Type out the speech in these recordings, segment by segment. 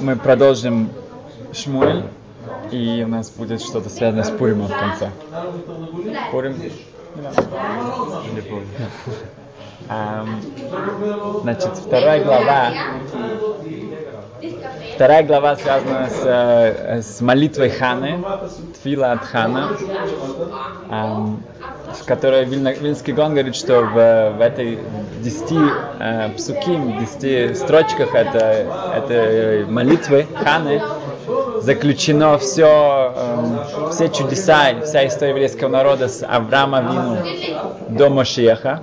Мы продолжим Шмуэль, и у нас будет что-то связанное с Пуримом в конце. Пурим? Не помню. Ам, Значит, вторая глава Вторая глава связана с, э, с молитвой Ханы, Тфила от Хана, эм, в которой Вильнский гон говорит, что в, в этой десяти э, псуким, десяти строчках это, этой молитвы Ханы заключено все, э, все чудеса, вся история еврейского народа с Авраама Вину до Машеха.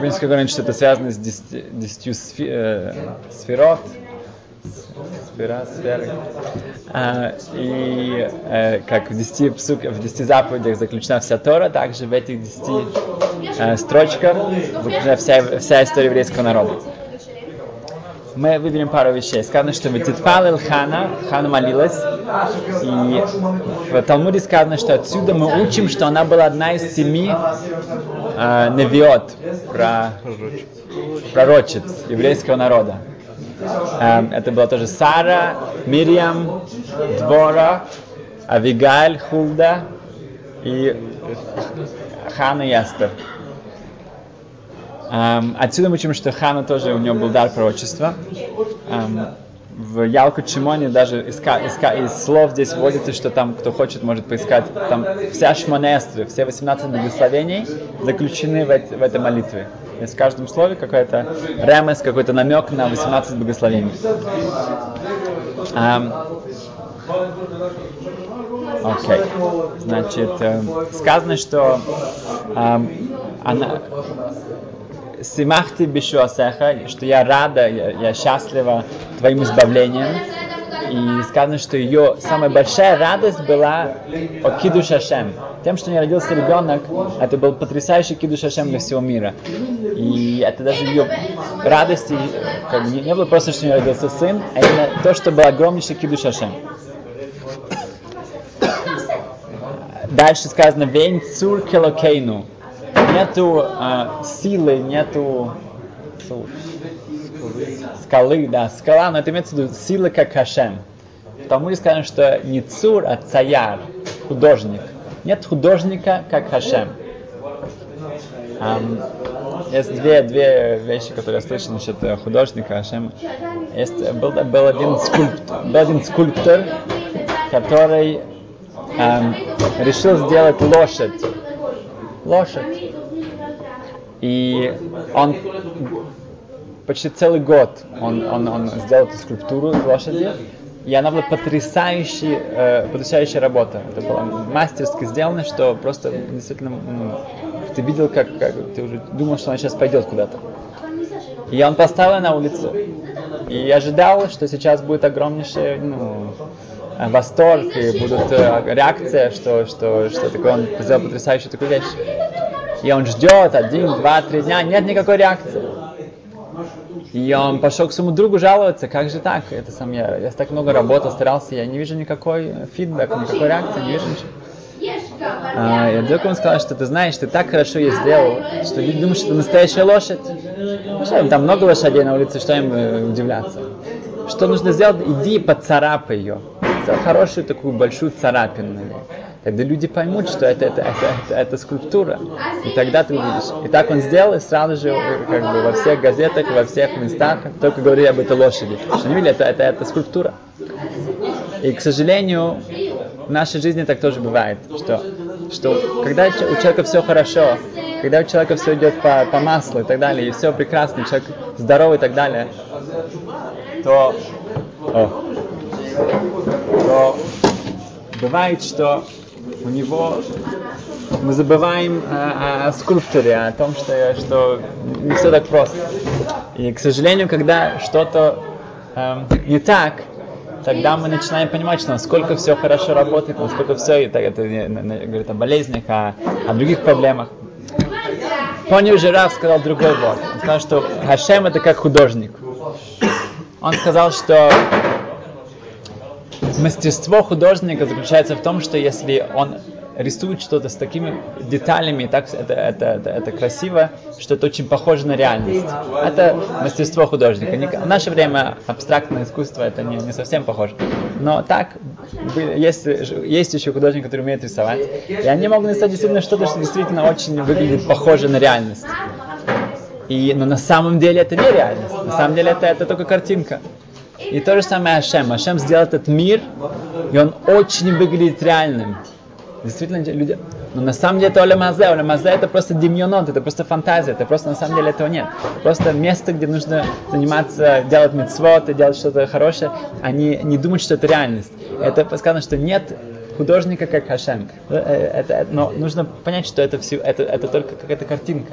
Вильнский говорит, что это связано с десятью сфи, э, сферот, сфера, сферы. А, и э, как в десяти, псук, в десяти заповедях заключена вся Тора, также в этих десяти э, строчках заключена вся, вся история еврейского народа. Мы выберем пару вещей. Сказано, что Ветитфал Хана, Хана молилась, и в Талмуде сказано, что отсюда мы учим, что она была одна из семи э, невиот, про, пророчиц еврейского народа. Эм, это была тоже Сара, Мирьям, Двора, Авигаль, Хулда и Хана и Эстер. Эм, отсюда мы учим, что Хана тоже у него был дар пророчества. Эм, в Ялку Чимоне даже иска, иска, из слов здесь вводится, что там, кто хочет, может поискать. Там вся Шмонестры, все 18 благословений заключены в, в этой молитве. Есть в каждом слове какой-то ремес, какой-то намек на 18 благословений. Um, Окей. Okay. Значит, э, сказано, что э, она Симахти бишуасеха, что я рада, я, я счастлива твоим избавлением. И сказано, что ее самая большая радость была от Киду Шашем. Тем, что у нее родился ребенок, это был потрясающий Киду Шашем для всего мира. И это даже ее радости, как бы, не было просто, что у нее родился сын, а именно то, что был огромнейший Киду Шашем. Дальше сказано «Вейн цур келокейну» нету э, силы, нету скалы, да, скала, но это имеется в виду силы как Хашем. В Талмуде сказано, что не цур, а цаяр, художник. Нет художника как Хашем. Um, есть две, две вещи, которые я слышал насчет художника Хашем. Есть, был, был, один скульптор, был один скульптор, который um, решил сделать лошадь. Лошадь. И он почти целый год он, он, он сделал эту скульптуру лошади, и она была потрясающая, э, потрясающая работа. Это было мастерски сделано, что просто действительно ты видел, как, как ты уже думал, что она сейчас пойдет куда-то. И он поставил на улицу. И ожидал, что сейчас будет огромнейший ну, восторг, и будут э, реакция, что, что, что такое он сделал потрясающую такую вещь. И он ждет один, два, три дня, нет никакой реакции. И он пошел к своему другу жаловаться, как же так, это сам я, я так много работал, старался, я не вижу никакой фидбэк, никакой реакции, не вижу ничего. А, и вдруг он сказал, что ты знаешь, ты так хорошо ее сделал, что люди думают, что это настоящая лошадь. Что им там много лошадей на улице, что им э, удивляться. Что нужно сделать? Иди и поцарапай ее. Сделай хорошую такую большую царапину на ней тогда люди поймут, что это, это, это, это, это скульптура. И тогда ты увидишь. И так он сделал, и сразу же как бы, во всех газетах, во всех местах только говорили об этой лошади. Что они видели, это, это, это скульптура. И, к сожалению, в нашей жизни так тоже бывает, что, что когда у человека все хорошо, когда у человека все идет по, по маслу и так далее, и все прекрасно, человек здоровый и так далее, то, о, то бывает, что у него мы забываем о, о скульпторе, о том, что, что не все так просто. И, к сожалению, когда что-то э, не так, тогда мы начинаем понимать, что насколько все хорошо работает, насколько все, это, это говорит о болезнях, о, о других проблемах. Понял уже раз сказал другой вод. Он сказал, что Хашем это как художник. Он сказал, что мастерство художника заключается в том, что если он рисует что-то с такими деталями, так это, это, это, это красиво, что это очень похоже на реальность. Это мастерство художника. В наше время абстрактное искусство это не, не совсем похоже. Но так, есть, есть еще художники, которые умеют рисовать, и они могут нарисовать действительно что-то, что действительно очень выглядит похоже на реальность. И, но на самом деле это не реальность. На самом деле это, это только картинка. И то же самое Ашем. Ашем сделал этот мир, и он очень выглядит реальным. Действительно, люди... Но на самом деле это Олемазе. Олемазе это просто демьонот, это просто фантазия, это просто на самом деле этого нет. Просто место, где нужно заниматься, делать митцвот и делать что-то хорошее, а не, думать, что это реальность. Это сказано, что нет художника как Хашем. Это, но нужно понять, что это, все, это, это только какая-то картинка.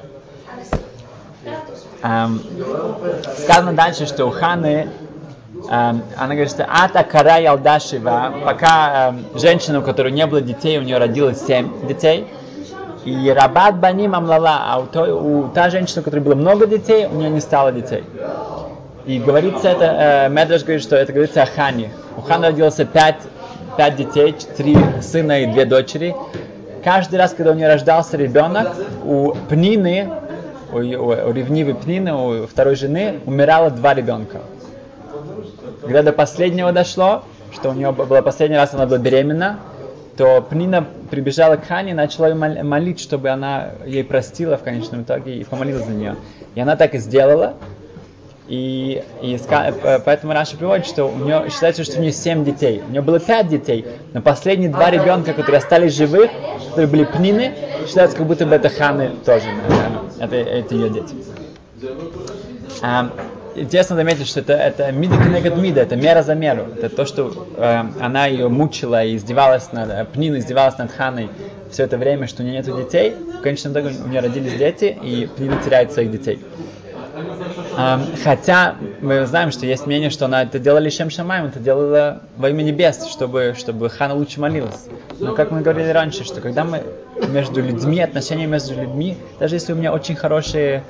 Um, сказано дальше, что у Ханы она говорит, что Ата Кара Ялдашива, пока женщина, у которой не было детей, у нее родилось семь детей, и Рабат Бани Мамлала, а у, той, у та женщина, у которой было много детей, у нее не стало детей. И говорится это, э, Медраш говорит, что это говорится о Хане. У Ханы родилось пять, пять детей, три сына и две дочери. Каждый раз, когда у нее рождался ребенок, у Пнины, у, у, у ревнивой Пнины, у второй жены, умирало два ребенка. Когда до последнего дошло, что у нее было последний раз, она была беременна, то Пнина прибежала к Хане и начала молить, чтобы она ей простила в конечном итоге и помолилась за нее. И она так и сделала. И, и поэтому Раша приводит, что у нее считается, что у нее семь детей. У нее было пять детей, но последние два ребенка, которые остались живы, которые были пнины, считается, как будто бы это Ханы тоже. Это, это ее дети интересно заметить, что это, это мида кнегат мида, это мера за меру. Это то, что э, она ее мучила и издевалась над, э, Пнина издевалась над Ханой все это время, что у нее нет детей. В конечном итоге у нее родились дети, и Пнина теряет своих детей. Э, хотя мы знаем, что есть мнение, что она это делала лишь Шамаем, это делала во имя небес, чтобы, чтобы Хана лучше молилась. Но как мы говорили раньше, что когда мы между людьми, отношения между людьми, даже если у меня очень хорошие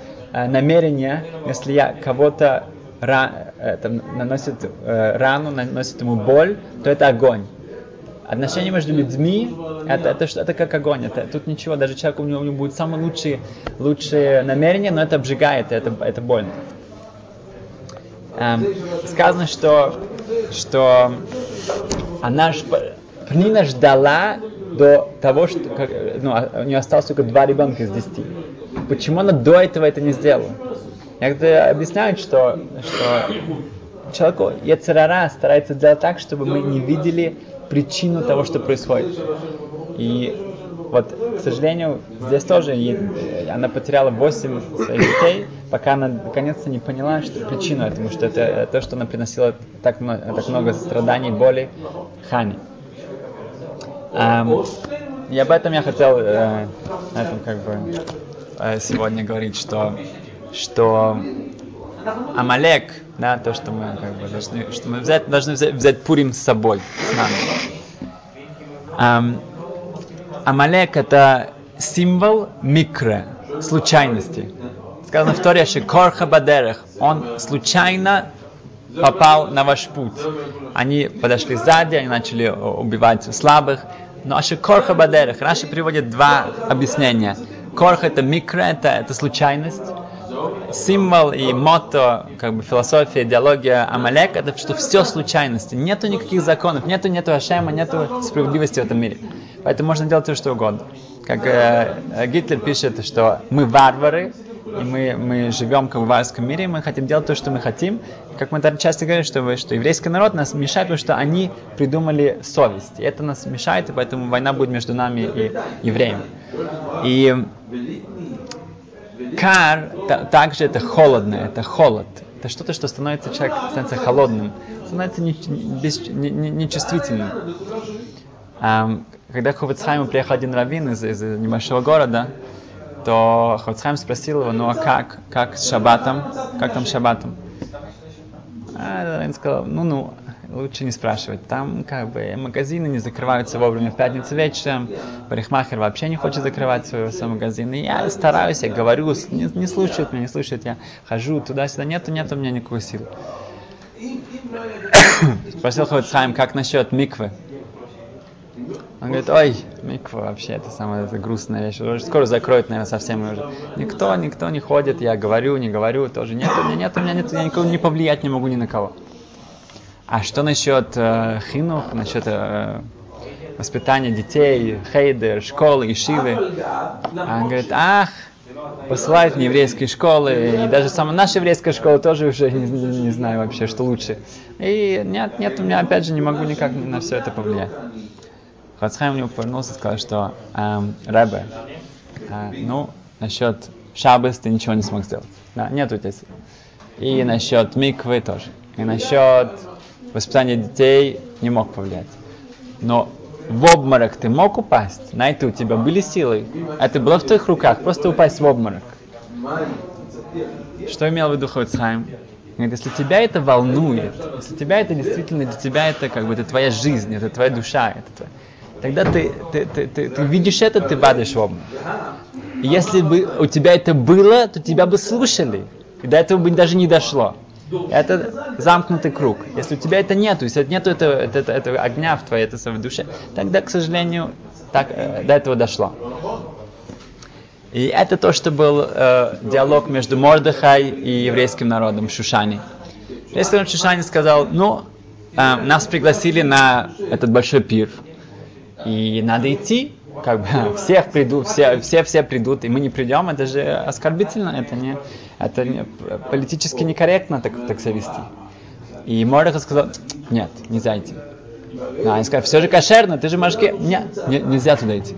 намерение, если я кого-то ра, это, наносит э, рану, наносит ему боль, то это огонь. Отношения между людьми это, это, это, это как огонь. Это, тут ничего, даже человек у него, у него будет самые лучшие, лучшие намерения, но это обжигает, это, это больно. Эм, сказано, что, что она Пнина ждала до того, что как, ну, а у нее осталось только два ребенка из десяти. Почему она до этого это не сделала? Я когда объясняю, что, что человеку Ецерара старается сделать так, чтобы мы не видели причину того, что происходит. И вот, к сожалению, здесь тоже она потеряла 8 своих детей, пока она наконец-то не поняла что причину этому, что это то, что она приносила так так много страданий, боли Хане. Um, и об этом я хотел э, на этом как бы сегодня говорить, что, что Амалек, да, то, что мы как бы должны, что мы взять, должны взять, взять Пурим с собой, с нами. Um, Амалек это символ микро, случайности. Сказано в Торе, что Корха Бадерах, он случайно попал на ваш путь. Они подошли сзади, они начали убивать слабых. Но Аши Корха Бадерах, Раши приводит два объяснения. Корх это микро, это, это случайность. Символ и мото, как бы философия, идеология Амалек, это что все случайности. Нету никаких законов, нету, нету Ашема, нету справедливости в этом мире. Поэтому можно делать все, что угодно. Как э, Гитлер пишет, что мы варвары, и мы, мы живем как в варварском мире, мы хотим делать то, что мы хотим. Как мы часто говорим, что, что еврейский народ нас мешает, потому что они придумали совесть. И это нас мешает, и поэтому война будет между нами и евреями. И кар также это холодно, это холод. Это что-то, что становится человек становится холодным, становится нечувствительным. Не, когда к Хувицхайму приехал один раввин из, из небольшого города, то Хувицхайм спросил его, ну а как, как с шаббатом, как там с шаббатом? А раввин сказал, ну, ну, лучше не спрашивать. Там как бы магазины не закрываются вовремя в пятницу вечером. Парикмахер вообще не хочет закрывать свой, свой магазин. И я стараюсь, я говорю, не, не слушают меня, не слушают. Я хожу туда-сюда, нету, нету у меня никакой силы. Спросил Хавицхайм, как насчет миквы? Он говорит, ой, миква вообще, это самая это грустная вещь. Уже скоро закроют, наверное, совсем уже. Никто, никто не ходит, я говорю, не говорю, тоже нет, у меня нет, у меня нет, я никого не повлиять не могу ни на кого. А что насчет э, хинух, насчет э, воспитания детей, хейдер, школы, ишивы? А он говорит, ах, посылают в еврейские школы, и даже сама наша еврейская школа тоже уже не, не, не знаю вообще, что лучше. И нет, нет, у меня опять же не могу никак на все это повлиять. Хацхайм мне повернулся и сказал, что эм, Рэбе, э, ну, насчет Шабас ты ничего не смог сделать. Да, нет у тебя сил. И насчет Миквы тоже. И насчет воспитания детей не мог повлиять. Но в обморок ты мог упасть, на это у тебя были силы. Это было в твоих руках, просто упасть в обморок. Что имел в виду Хоцхайм? Говорит, если тебя это волнует, если тебя это действительно для тебя это как бы это твоя жизнь, это твоя душа, это твоя, тогда ты, ты, ты, ты, ты видишь это, ты падаешь в обморок. Если бы у тебя это было, то тебя бы слушали. И до этого бы даже не дошло. Это замкнутый круг. Если у тебя это нет, если нет этого, этого, этого огня в твоей это в душе, тогда, к сожалению, так, э, до этого дошло. И это то, что был э, диалог между Мордыхай и еврейским народом Шушани. Еврейский народ Шушани сказал, ну, э, нас пригласили на этот большой пир, и надо идти, как бы всех придут, все, все, все придут, и мы не придем, это же оскорбительно, это не, это не, политически некорректно так, так себя вести. И Мордыха сказал, нет, нельзя идти. А они сказали, все же кошерно, ты же машки. Нет, не, нельзя туда идти.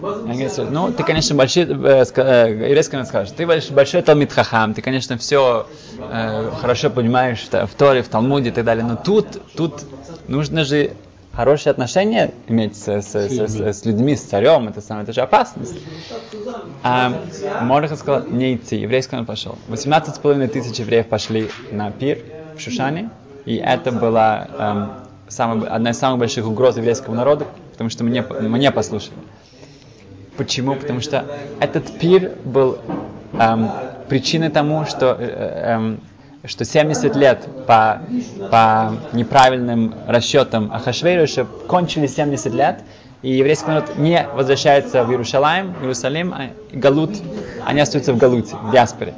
Они говорят, ну, ты, конечно, большой, э, э, еврейский скажет, ты большой Талмит Хахам, ты, конечно, все э, хорошо понимаешь в, в Торе, в Талмуде и так далее, но тут, тут нужно же хорошие отношения иметь с, с, с, с, с людьми, с царем, это самое, это же опасность. А Мордыха сказал, не идти, еврейский он пошел. 18,5 тысяч евреев пошли на пир в Шушане, и это была эм, самая, одна из самых больших угроз еврейского народа, потому что мне, мне послушали. Почему? Потому что этот пир был эм, причиной тому, что э, эм, что 70 лет по, по неправильным расчетам Ахашвейруша кончили 70 лет, и еврейский народ не возвращается в Иерусалим, Иерусалим, а Галут, они остаются в Галуте, в диаспоре.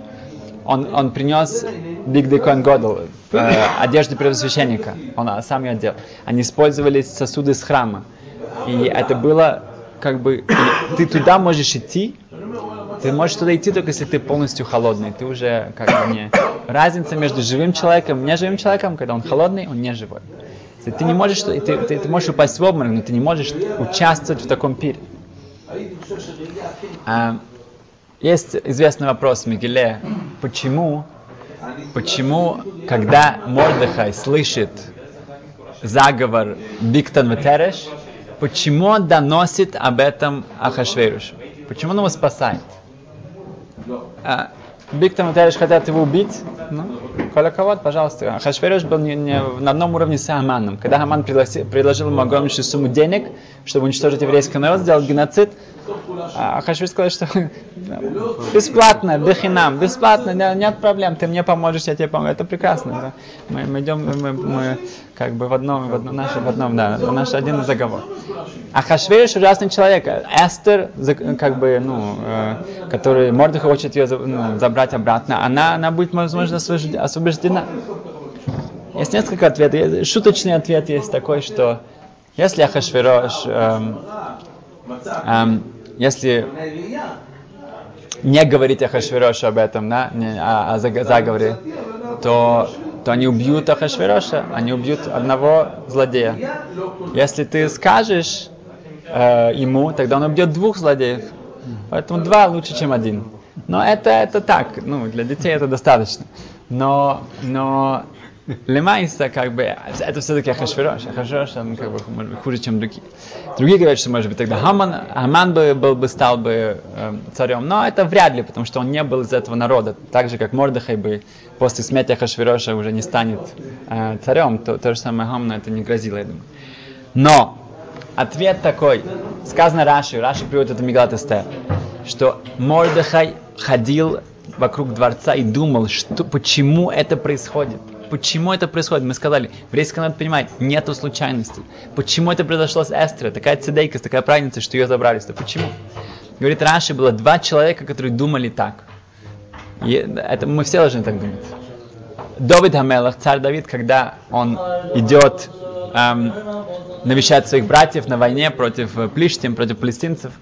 Он, он принес Биг Декон Годл, э, одежду первосвященника, он сам ее одел. Они использовали сосуды с храма. И это было как бы, ты туда можешь идти, ты можешь туда идти только если ты полностью холодный. Ты уже как бы не... Разница между живым человеком и неживым человеком, когда он холодный, он не живой. Ты не можешь, ты, ты, ты можешь упасть в обморок, но ты не можешь участвовать в таком пире. А, есть известный вопрос в почему, почему, когда Мордыхай слышит заговор Биктан Ветереш, почему он доносит об этом Ахашверушу? Почему он его спасает? А, Биктам и Тереш хотят его убить. Ну, Колоковод, пожалуйста. Хашвереш был не, не на одном уровне с Аманом. Когда Аман предложил ему огромнейшую сумму денег, чтобы уничтожить еврейский народ, сделать геноцид, а Хашвиш сказал, что бесплатно, бехинам, бесплатно, нет проблем, ты мне поможешь, я тебе помогу. Это прекрасно. Да? Мы, мы идем, мы, мы как бы в одном, в одном, наш, в одном, да, наш один заговор. А Хашвиш ужасный человек. Эстер, как бы, ну, э, который Мордыха хочет ее ну, забрать обратно, она, она будет, возможно, освобождена. Есть несколько ответов. Шуточный ответ есть такой, что если Ахашвирош эм, эм, если не говорить Ахашвирошу об этом, да, не, о, о заговоре, то, то они убьют Ахашвироша, они убьют одного злодея. Если ты скажешь э, ему, тогда он убьет двух злодеев. Поэтому два лучше, чем один. Но это, это так, ну, для детей это достаточно. Но, но Лемайса, как бы, это все-таки Ахашвирош. Ахашвирош, он как бы хуже, чем другие. Другие говорят, что, может быть, тогда Хаман, Хаман бы, был бы, стал бы э, царем. Но это вряд ли, потому что он не был из этого народа. Так же, как Мордыхай бы после смерти Ахашвироша уже не станет э, царем. То, то же самое Хаману это не грозило, я думаю. Но ответ такой. Сказано Раши, Раши приводит это Мигалат Эстер, что Мордыхай ходил вокруг дворца и думал, что, почему это происходит. Почему это происходит. Мы сказали, еврейский народ понимает, нету случайностей. Почему это произошло с Эстерой? Такая цедейка, такая праведница, что ее забрали. -то. Почему? Говорит, раньше было два человека, которые думали так. И это мы все должны так думать. Давид Хамелах, царь Давид, когда он идет эм, навещать своих братьев на войне против э, плештим, против палестинцев,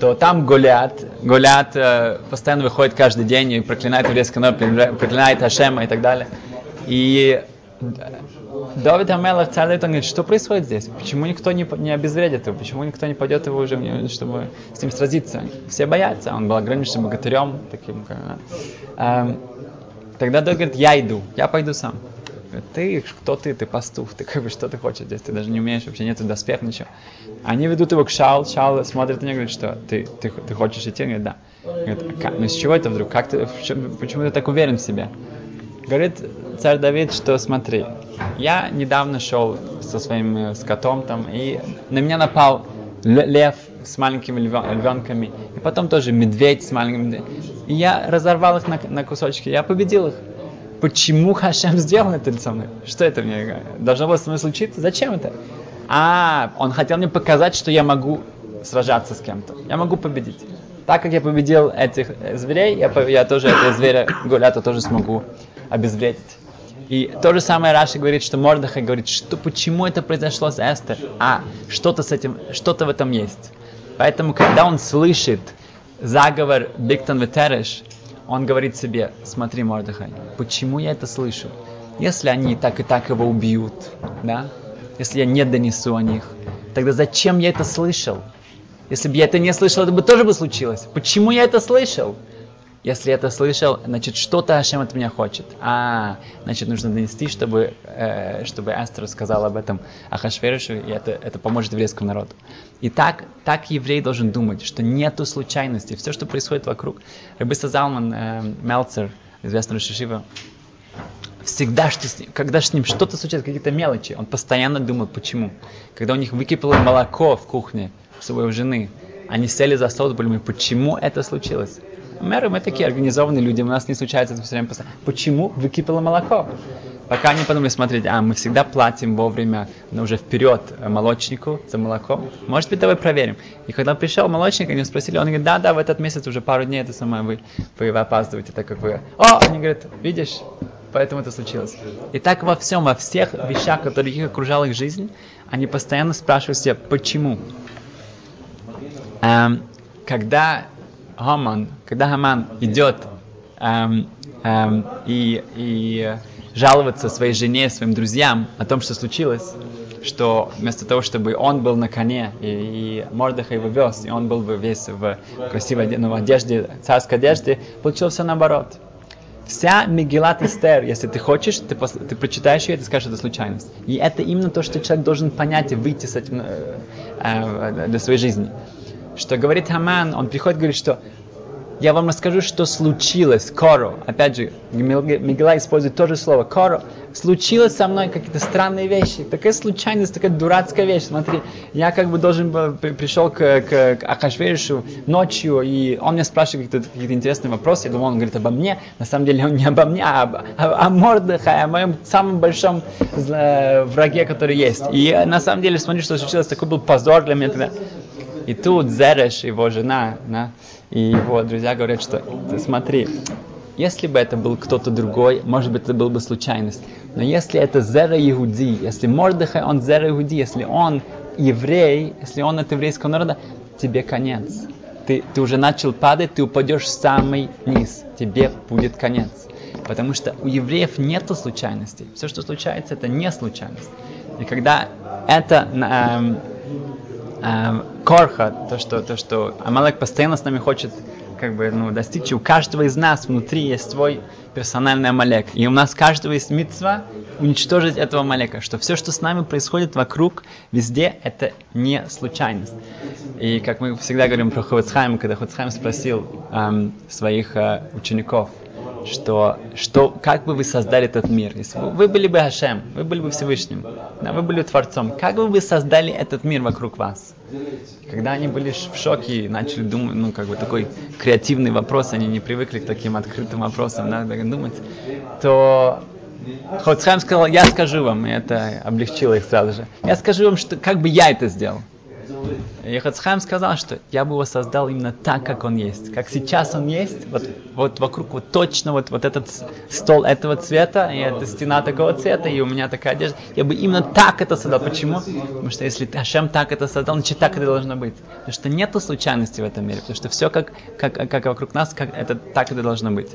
то там Голиат, Голиат э, постоянно выходит каждый день и проклинает еврейский народ, проклинает Ашема и так далее. И Давид Амелах, Давид, он говорит, что происходит здесь? Почему никто не, не обезвредит его? Почему никто не пойдет его уже, чтобы с ним сразиться? Все боятся. Он был огромнейшим богатырем, таким, как, эм, Тогда Давид говорит, я иду, я пойду сам. Ты, кто ты, ты пастух, ты как бы что ты хочешь здесь, ты даже не умеешь, вообще нету доспех, ничего. Они ведут его к Шаул, Шаул смотрит на него говорит, что ты, ты, ты хочешь идти? Он говорит, да. Говорит, «А ну с чего это вдруг? Как ты, почему ты так уверен в себе? Говорит царь Давид, что смотри, я недавно шел со своим э, скотом там, и на меня напал лев с маленькими львенками, и потом тоже медведь с маленькими. И я разорвал их на, на кусочки, я победил их. Почему Хашем сделал это со мной? Что это мне должно было со мной случиться? Зачем это? А, он хотел мне показать, что я могу сражаться с кем-то. Я могу победить. Так как я победил этих э, зверей, я, я тоже этого зверя Гулята тоже смогу обезвредить. И то же самое Раши говорит, что Мордахай говорит, что почему это произошло с Эстер? А, что-то с этим, что-то в этом есть. Поэтому, когда он слышит заговор Биктон Ветереш, он говорит себе, смотри, Мордахай, почему я это слышу? Если они так и так его убьют, да? Если я не донесу о них, тогда зачем я это слышал? Если бы я это не слышал, это бы тоже бы случилось. Почему я это слышал? Если это слышал, значит, что-то Ашем от меня хочет. А, значит, нужно донести, чтобы, э, чтобы Эстер сказал об этом Ахашверишу, и это, это поможет еврейскому народу. И так, так еврей должен думать, что нету случайности. Все, что происходит вокруг. Рабиса Залман, э, Мелцер, известный Рашишива, всегда, когда с ним что-то случается, какие-то мелочи, он постоянно думает, почему. Когда у них выкипело молоко в кухне у своей жены, они сели за стол и думали, почему это случилось. Мэры, мы такие организованные люди, у нас не случается это все время постоянно. Почему выкипело молоко? Пока они подумали, смотрите, а мы всегда платим вовремя, но уже вперед молочнику за молоко. Может быть, давай проверим. И когда пришел молочник, они спросили, он говорит, да, да, в этот месяц уже пару дней это самое, вы, вы опаздываете, так как вы... О, они говорят, видишь, поэтому это случилось. И так во всем, во всех вещах, которые их окружала их жизнь, они постоянно спрашивают себя, почему. Эм, когда Хаман, когда Хаман идет эм, эм, и, и жаловаться своей жене, своим друзьям о том, что случилось, что вместо того, чтобы он был на коне, и, и Мордыха его вез, и он был бы весь в красивой ну, одежде, царской одежде, получилось все наоборот. Вся Мегилат Эстер, если ты хочешь, ты, пос, ты прочитаешь ее, и ты скажешь, это случайность. И это именно то, что человек должен понять и выйти с этим э, э, для своей жизни что говорит Хаман, он приходит и говорит, что я вам расскажу, что случилось, коро. Опять же, Мигела использует то же слово, коро. Случилось со мной какие-то странные вещи. Такая случайность, такая дурацкая вещь. Смотри, я как бы должен был, пришел к, к, к Ахашверишу ночью, и он меня спрашивает какие-то, какие интересные вопросы. Я думал, он говорит обо мне. На самом деле он не обо мне, а об, о, о о моем самом большом враге, который есть. И на самом деле, смотри, что случилось. Такой был позор для меня. И тут Зереш, его жена, да, и его друзья говорят, что смотри, если бы это был кто-то другой, может быть, это был бы случайность. Но если это Зера Иуди, если Мордыхай, он Зера Иуди, если он еврей, если он от еврейского народа, тебе конец. Ты, ты уже начал падать, ты упадешь в самый низ. Тебе будет конец. Потому что у евреев нет случайностей. Все, что случается, это не случайность. И когда это эм, корха, то что, то, что Амалек постоянно с нами хочет как бы, ну, достичь. У каждого из нас внутри есть свой персональный Амалек. И у нас каждого есть митцва уничтожить этого Амалека. Что все, что с нами происходит вокруг, везде, это не случайность. И как мы всегда говорим про Хувецхайм, когда Хувецхайм спросил эм, своих э, учеников, что, что как бы вы создали этот мир? Если вы, вы были бы Хашем, вы были бы Всевышним, да, вы были Творцом, как бы вы создали этот мир вокруг вас? Когда они были в шоке и начали думать, ну, как бы такой креативный вопрос, они не привыкли к таким открытым вопросам, да, думать, то Хоцхайм сказал, я скажу вам, и это облегчило их сразу же. Я скажу вам, что как бы я это сделал. И Хацхайм сказал, что я бы его создал именно так, как он есть. Как сейчас он есть, вот, вот вокруг вот точно вот, вот этот стол этого цвета, и эта стена такого цвета, и у меня такая одежда. Я бы именно так это создал. Почему? Потому что если Хашем так это создал, значит так это должно быть. Потому что нету случайности в этом мире. Потому что все как, как, как вокруг нас, как это так это должно быть.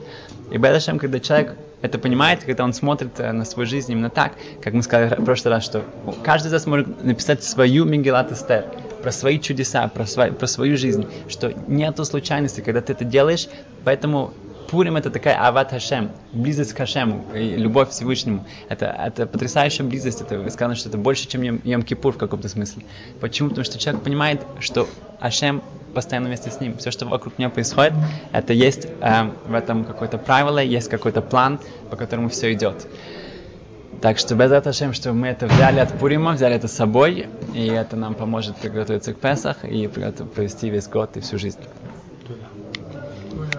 И Бедашем, когда человек это понимает, когда он смотрит э, на свою жизнь именно так, как мы сказали в прошлый раз, что каждый из нас может написать свою Мигелат Эстер, про свои чудеса, про, свой, про свою жизнь, что нету случайности, когда ты это делаешь, поэтому Пурим это такая ават Хашем, близость к Хашему, любовь к Всевышнему. Это, это потрясающая близость, это сказано, что это больше, чем Йом Кипур в каком-то смысле. Почему? Потому что человек понимает, что Хашем постоянно вместе с ним. Все, что вокруг него происходит, это есть э, в этом какое-то правило, есть какой-то план, по которому все идет. Так что без этого, что мы это взяли от Пурима, взяли это с собой, и это нам поможет приготовиться к Песах и провести весь год и всю жизнь.